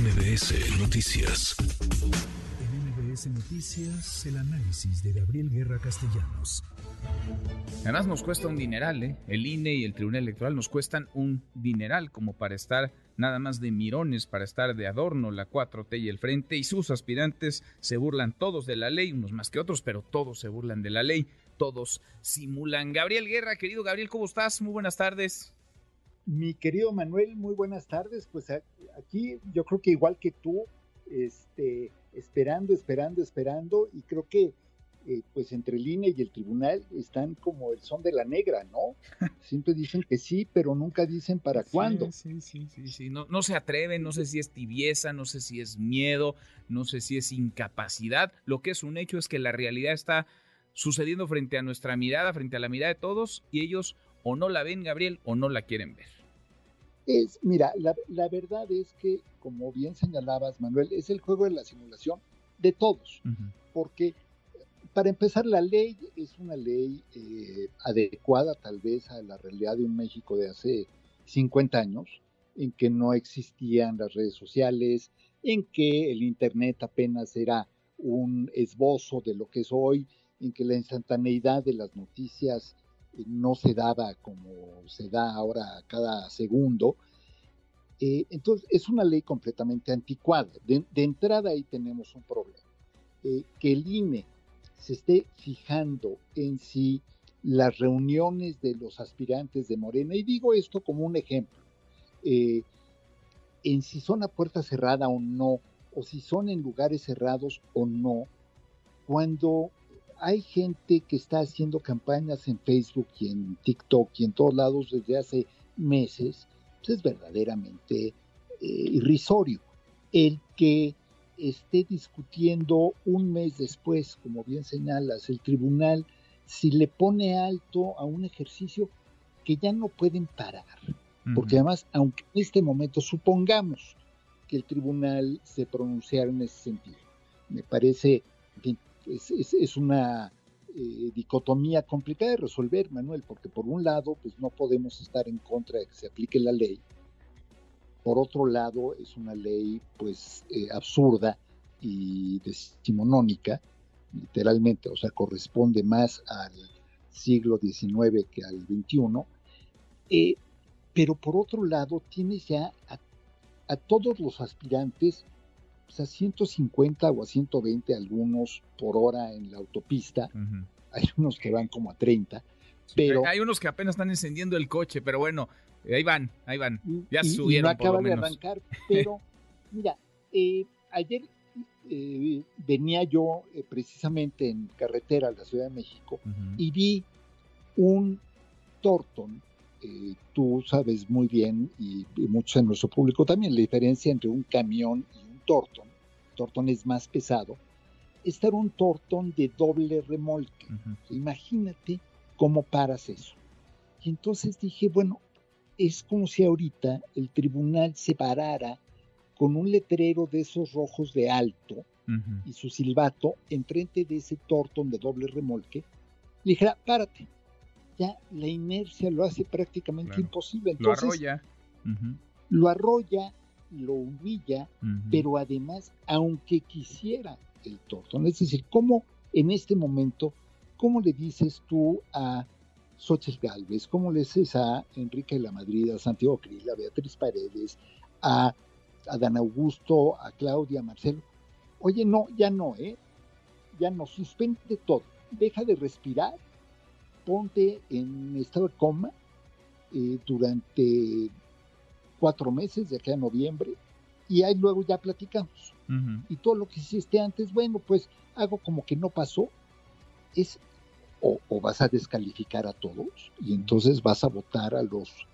MBS Noticias. En MBS Noticias, el análisis de Gabriel Guerra Castellanos. Además nos cuesta un dineral, ¿eh? El INE y el Tribunal Electoral nos cuestan un dineral como para estar nada más de mirones, para estar de adorno la 4T y el Frente y sus aspirantes se burlan todos de la ley, unos más que otros, pero todos se burlan de la ley, todos simulan. Gabriel Guerra, querido Gabriel, ¿cómo estás? Muy buenas tardes. Mi querido Manuel, muy buenas tardes. Pues aquí yo creo que igual que tú, este, esperando, esperando, esperando, y creo que eh, pues entre el INE y el tribunal están como el son de la negra, ¿no? Siempre dicen que sí, pero nunca dicen para cuándo. Sí, sí, sí, sí. No, no se atreven, no sé si es tibieza, no sé si es miedo, no sé si es incapacidad. Lo que es un hecho es que la realidad está sucediendo frente a nuestra mirada, frente a la mirada de todos, y ellos o no la ven, Gabriel, o no la quieren ver. Es, mira, la, la verdad es que, como bien señalabas, Manuel, es el juego de la simulación de todos, porque para empezar, la ley es una ley eh, adecuada tal vez a la realidad de un México de hace 50 años, en que no existían las redes sociales, en que el Internet apenas era un esbozo de lo que es hoy, en que la instantaneidad de las noticias eh, no se daba como se da ahora cada segundo. Eh, entonces, es una ley completamente anticuada. De, entrada ahí tenemos un problema. que el INE se esté fijando en si las reuniones de los aspirantes de Morena, y digo esto como un ejemplo, eh, en si son a puerta cerrada o no, o si son en lugares cerrados o no, cuando hay gente que está haciendo campañas en Facebook y en TikTok y en todos lados desde hace meses, pues es verdaderamente eh, irrisorio. El que esté discutiendo un mes después, como bien señalas, el tribunal, si le pone alto a un ejercicio que ya no pueden parar. Porque además, aunque en este momento supongamos que el tribunal se pronunciara en ese sentido, me parece es, una eh, dicotomía complicada de resolver, Manuel, porque por un lado, pues no podemos estar en contra de que se aplique la ley, por otro lado, es una ley pues eh, absurda y decimonónica, literalmente, o sea, corresponde más al siglo XIX que al XXI. Eh, pero por otro lado, tienes ya a, todos los aspirantes pues, a 150 o a 120 algunos por hora en la autopista. Hay unos que van como a 30. Pero, hay unos que apenas están encendiendo el coche, pero bueno, eh, ahí van, ahí van. Ya y, subieron. Y no acaban de arrancar, pero mira, eh, ayer eh, venía yo precisamente en carretera a la Ciudad de México y vi un Torton. tú sabes muy bien, y, muchos en nuestro público también, la diferencia entre un camión y Torton. Torton es más pesado. Era un Torton de doble remolque. Imagínate cómo paras eso. Y entonces dije, bueno, es como si ahorita el tribunal se parara con un letrero de esos rojos de alto y su silbato enfrente de ese tortón de doble remolque, y dijera, párate. Ya la inercia lo hace prácticamente imposible. Entonces, lo arrolla. Lo arrolla, lo humilla, pero además, aunque quisiera el tortón, es decir, ¿cómo en este momento, cómo le dices tú a Xochitl Galvez, ¿cómo le dices a Enrique de la Madrid, a Santiago Krill, a Beatriz Paredes, a, a Dan Augusto, a Claudia, a Marcelo? Oye, no, ya no, ¿eh? Ya no, suspende todo, deja de respirar, ponte en estado de coma eh, durante cuatro meses, de aquí a noviembre, y ahí luego ya platicamos. Y todo lo que hiciste antes, bueno, pues hago como que no pasó. Es o, vas a descalificar a todos y entonces vas a votar a los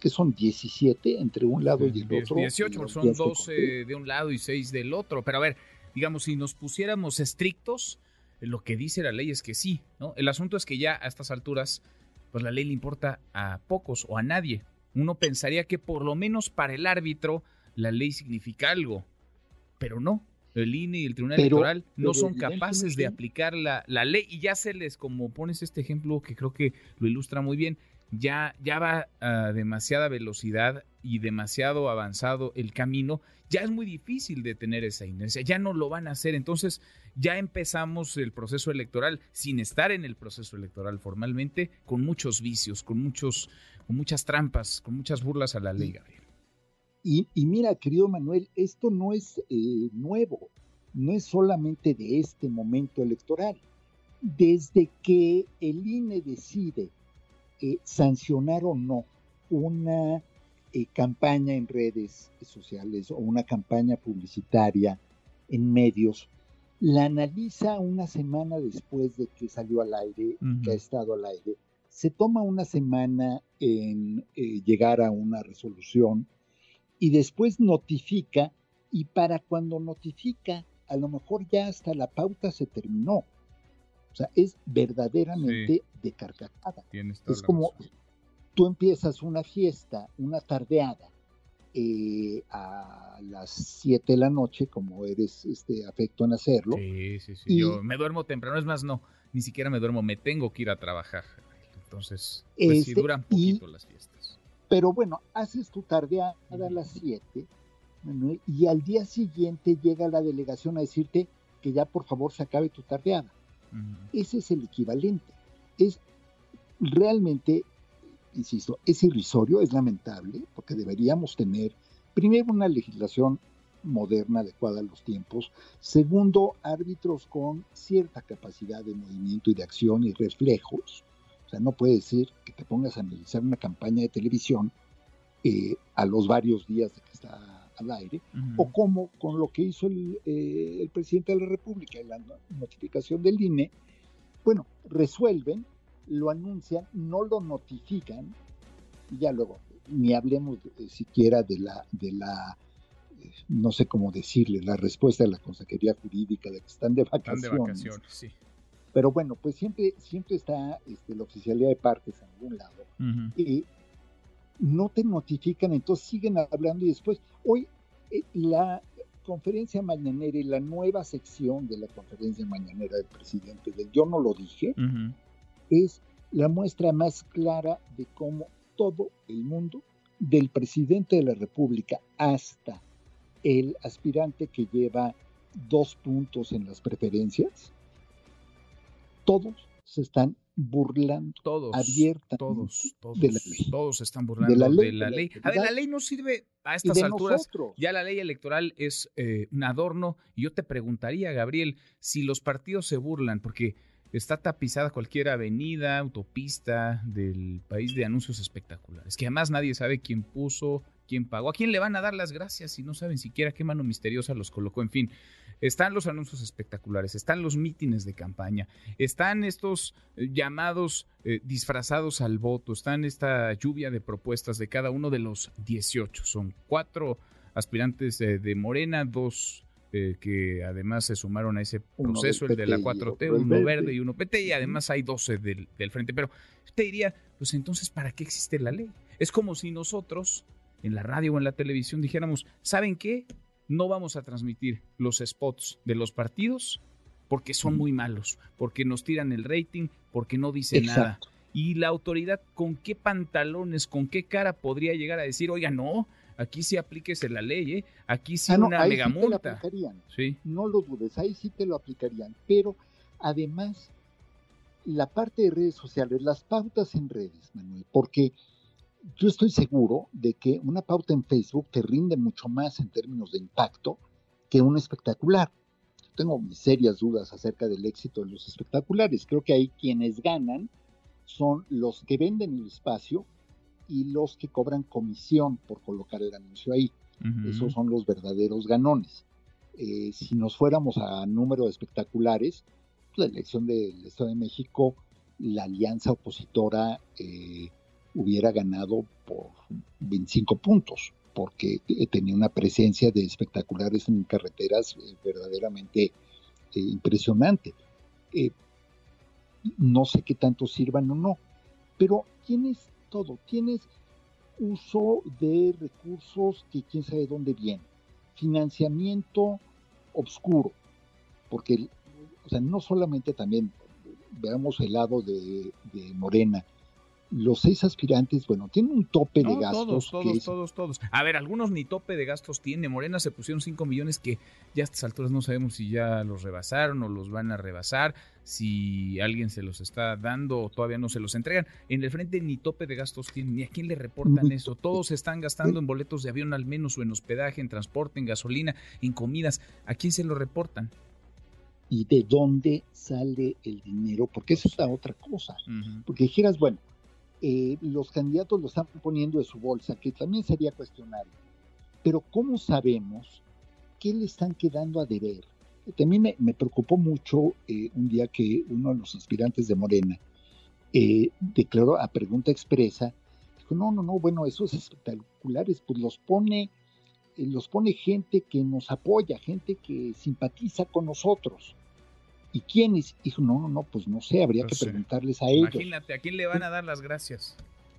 que son 17 entre un lado y el otro. 18, son 12 de un lado y 6 del otro. Pero a ver, digamos, si nos pusiéramos estrictos, lo que dice la ley es que sí, ¿no? El asunto es que ya a estas alturas, pues la ley le importa a pocos o a nadie. Uno pensaría que por lo menos para el árbitro la ley significa algo, pero no el INE y el Tribunal Electoral no son capaces de aplicar la, ley y ya se les, como pones este ejemplo que creo que lo ilustra muy bien, ya, ya va a demasiada velocidad y demasiado avanzado el camino, ya es muy difícil detener esa inercia, ya no lo van a hacer. Entonces, ya empezamos el proceso electoral sin estar en el proceso electoral formalmente, con muchos vicios, con, muchos, con muchas trampas, con muchas burlas a la ley, Gabriel. Y, mira, querido Manuel, esto no es eh, nuevo, no es solamente de este momento electoral. Desde que el INE decide eh, sancionar o no una eh, campaña en redes sociales o una campaña publicitaria en medios, la analiza una semana después de que salió al aire, que ha estado al aire, se toma una semana en eh, llegar a una resolución y después notifica y para cuando notifica, a lo mejor ya hasta la pauta se terminó. O sea, es verdaderamente de carcajada. Es como, tú empiezas una fiesta, una tardeada, eh, a las 7 de la noche, como eres este, afecto en hacerlo. Sí, sí, sí. Yo me duermo temprano, es más, no, ni siquiera me duermo, me tengo que ir a trabajar. Entonces, pues sí este, duran poquito las fiestas. Pero bueno, haces tu tardeada a las 7 y al día siguiente llega la delegación a decirte que ya por favor se acabe tu tardeada. Ese es el equivalente. Es realmente insisto, es irrisorio, es lamentable, porque deberíamos tener, primero, una legislación moderna adecuada a los tiempos, segundo, árbitros con cierta capacidad de movimiento y de acción y reflejos. Sea, no puede ser que te pongas a analizar una campaña de televisión eh, a los varios días de que está al aire, o como con lo que hizo el, eh, el presidente de la República en la notificación del INE, bueno, resuelven lo anuncian, no lo notifican, y ya luego, ni hablemos eh, siquiera de la, de la eh, no sé cómo decirle, la respuesta de la Consejería Jurídica de que están de vacaciones. Están de vacaciones, sí. Pero bueno, pues siempre, siempre está este, la oficialidad de partes en algún lado. Y no te notifican, entonces siguen hablando y después, hoy eh, la conferencia mañanera y la nueva sección de la conferencia mañanera del presidente del Yo no lo dije, es la muestra más clara de cómo todo el mundo, del presidente de la República hasta el aspirante que lleva dos puntos en las preferencias, todos se están burlando todos, abiertamente todos, todos, de la ley. Todos se están burlando de la ley. la ley. A ver, la ley no sirve a estas alturas. Ya la ley electoral es eh, un adorno. Y yo te preguntaría, Gabriel, si los partidos se burlan, porque está tapizada cualquier avenida, autopista del país de anuncios espectaculares, que además nadie sabe quién puso, quién pagó, a quién le van a dar las gracias si no saben siquiera qué mano misteriosa los colocó. En fin, están los anuncios espectaculares, están los mítines de campaña, están estos eh, llamados eh, disfrazados al voto, están esta lluvia de propuestas de cada uno de los 18. Son cuatro aspirantes de Morena, dos eh, que además se sumaron a ese proceso, el de la 4T, uno verde y uno PT, y además hay 12 del, frente. Pero te diría, pues entonces, ¿para qué existe la ley? Es como si nosotros, en la radio o en la televisión, dijéramos, ¿saben qué? No vamos a transmitir los spots de los partidos porque son muy malos, porque nos tiran el rating, porque no dicen nada. Y la autoridad, ¿con qué pantalones, con qué cara podría llegar a decir, oiga, no, Aquí sí aplíquese la ley, ¿eh? Aquí sí ah, una ahí mega Sí No lo dudes, ahí sí te lo aplicarían. Pero además, la parte de redes sociales, las pautas en redes, Manuel, porque yo estoy seguro de que una pauta en Facebook te rinde mucho más en términos de impacto que un espectacular. Tengo mis serias dudas acerca del éxito de los espectaculares. Creo que ahí quienes ganan son los que venden el espacio y los que cobran comisión por colocar el anuncio ahí. Esos son los verdaderos ganones. Eh, si nos fuéramos a número de espectaculares, la elección del Estado de México, la alianza opositora eh, hubiera ganado por 25 puntos, porque tenía una presencia de espectaculares en carreteras eh, verdaderamente impresionante. no sé qué tanto sirvan o no, pero ¿quiénes todo. Tienes uso de recursos que quién sabe dónde vienen. Financiamiento oscuro, porque, no solamente también, veamos el lado de, Morena, los seis aspirantes, bueno, tienen un tope de gastos. Todos, todos, todos, todos. A ver, algunos ni tope de gastos tiene. Morena se pusieron 5 millones que ya a estas alturas no sabemos si ya los rebasaron o los van a rebasar, si alguien se los está dando o todavía no se los entregan. En el frente ni tope de gastos tienen, ni a quién le reportan eso. Todos están gastando en boletos de avión al menos o en hospedaje, en transporte, en gasolina, en comidas. ¿A quién se lo reportan? ¿Y de dónde sale el dinero? Porque esa es la otra cosa. Porque dijeras, bueno, eh, los candidatos lo están poniendo de su bolsa, que también sería cuestionable. Pero ¿cómo sabemos qué le están quedando a deber? También me, preocupó mucho eh, un día que uno de los aspirantes de Morena eh, declaró a pregunta expresa, dijo, no, no, no, bueno, esos espectaculares, pues los pone, los pone gente que nos apoya, gente que simpatiza con nosotros. ¿Y quiénes? Dijo, no, no, no, pues no sé, habría que preguntarles a ellos. Imagínate, ¿a quién le van a dar las gracias?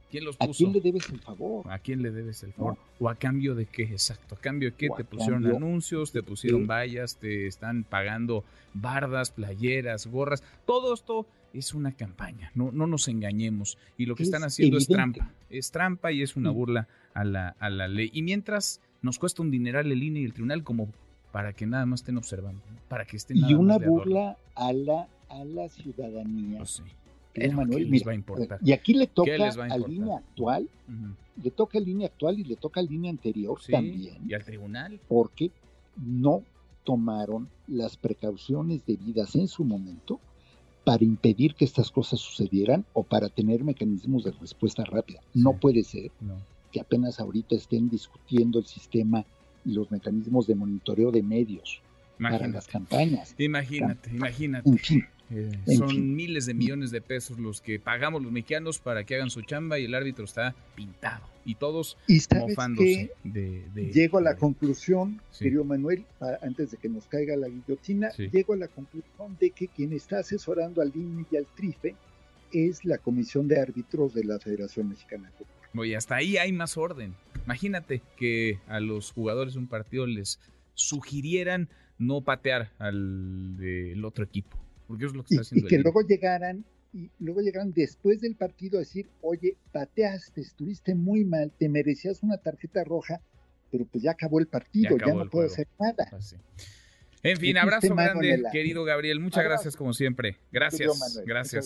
¿Quién los puso? ¿A quién le debes el favor? ¿A quién le debes el favor? ¿O a cambio de qué? Exacto. ¿A cambio de qué? Te pusieron anuncios, te pusieron vallas, te están pagando bardas, playeras, gorras. Todo esto es una campaña, no, no nos engañemos. Y lo que están haciendo es trampa. Es trampa y es una burla a la, a la ley. Y mientras nos cuesta un dineral el INE y el tribunal como para que nada más estén observando, para que estén Y una burla a la, a la ciudadanía. Pues les va a importar? Y aquí le toca a, línea actual, le toca a línea actual y le toca a línea anterior también. Y al tribunal. Porque no tomaron las precauciones debidas en su momento para impedir que estas cosas sucedieran o para tener mecanismos de respuesta rápida. No puede ser que apenas ahorita estén discutiendo el sistema y los mecanismos de monitoreo de medios para las campañas. Imagínate, imagínate. Eh, son miles de millones de pesos los que pagamos los mexicanos para que hagan su chamba y el árbitro está pintado y todos ¿Y mofándose de, Llego a la conclusión, querido Manuel, antes de que nos caiga la guillotina, llego a la conclusión de que quien está asesorando al INE y al TRIFE es la Comisión de Árbitros de la Federación Mexicana de Fútbol. Y hasta ahí hay más orden. Imagínate que a los jugadores de un partido les sugirieran no patear al del otro equipo, porque es lo que está haciendo. Y, que luego llegaran y luego llegaran después del partido a decir, oye, pateaste, estuviste muy mal, te merecías una tarjeta roja, pero pues ya acabó el partido, ya, no puedo hacer nada. Pues en fin, abrazo grande, querido Gabriel. Muchas gracias como siempre. Gracias. Gracias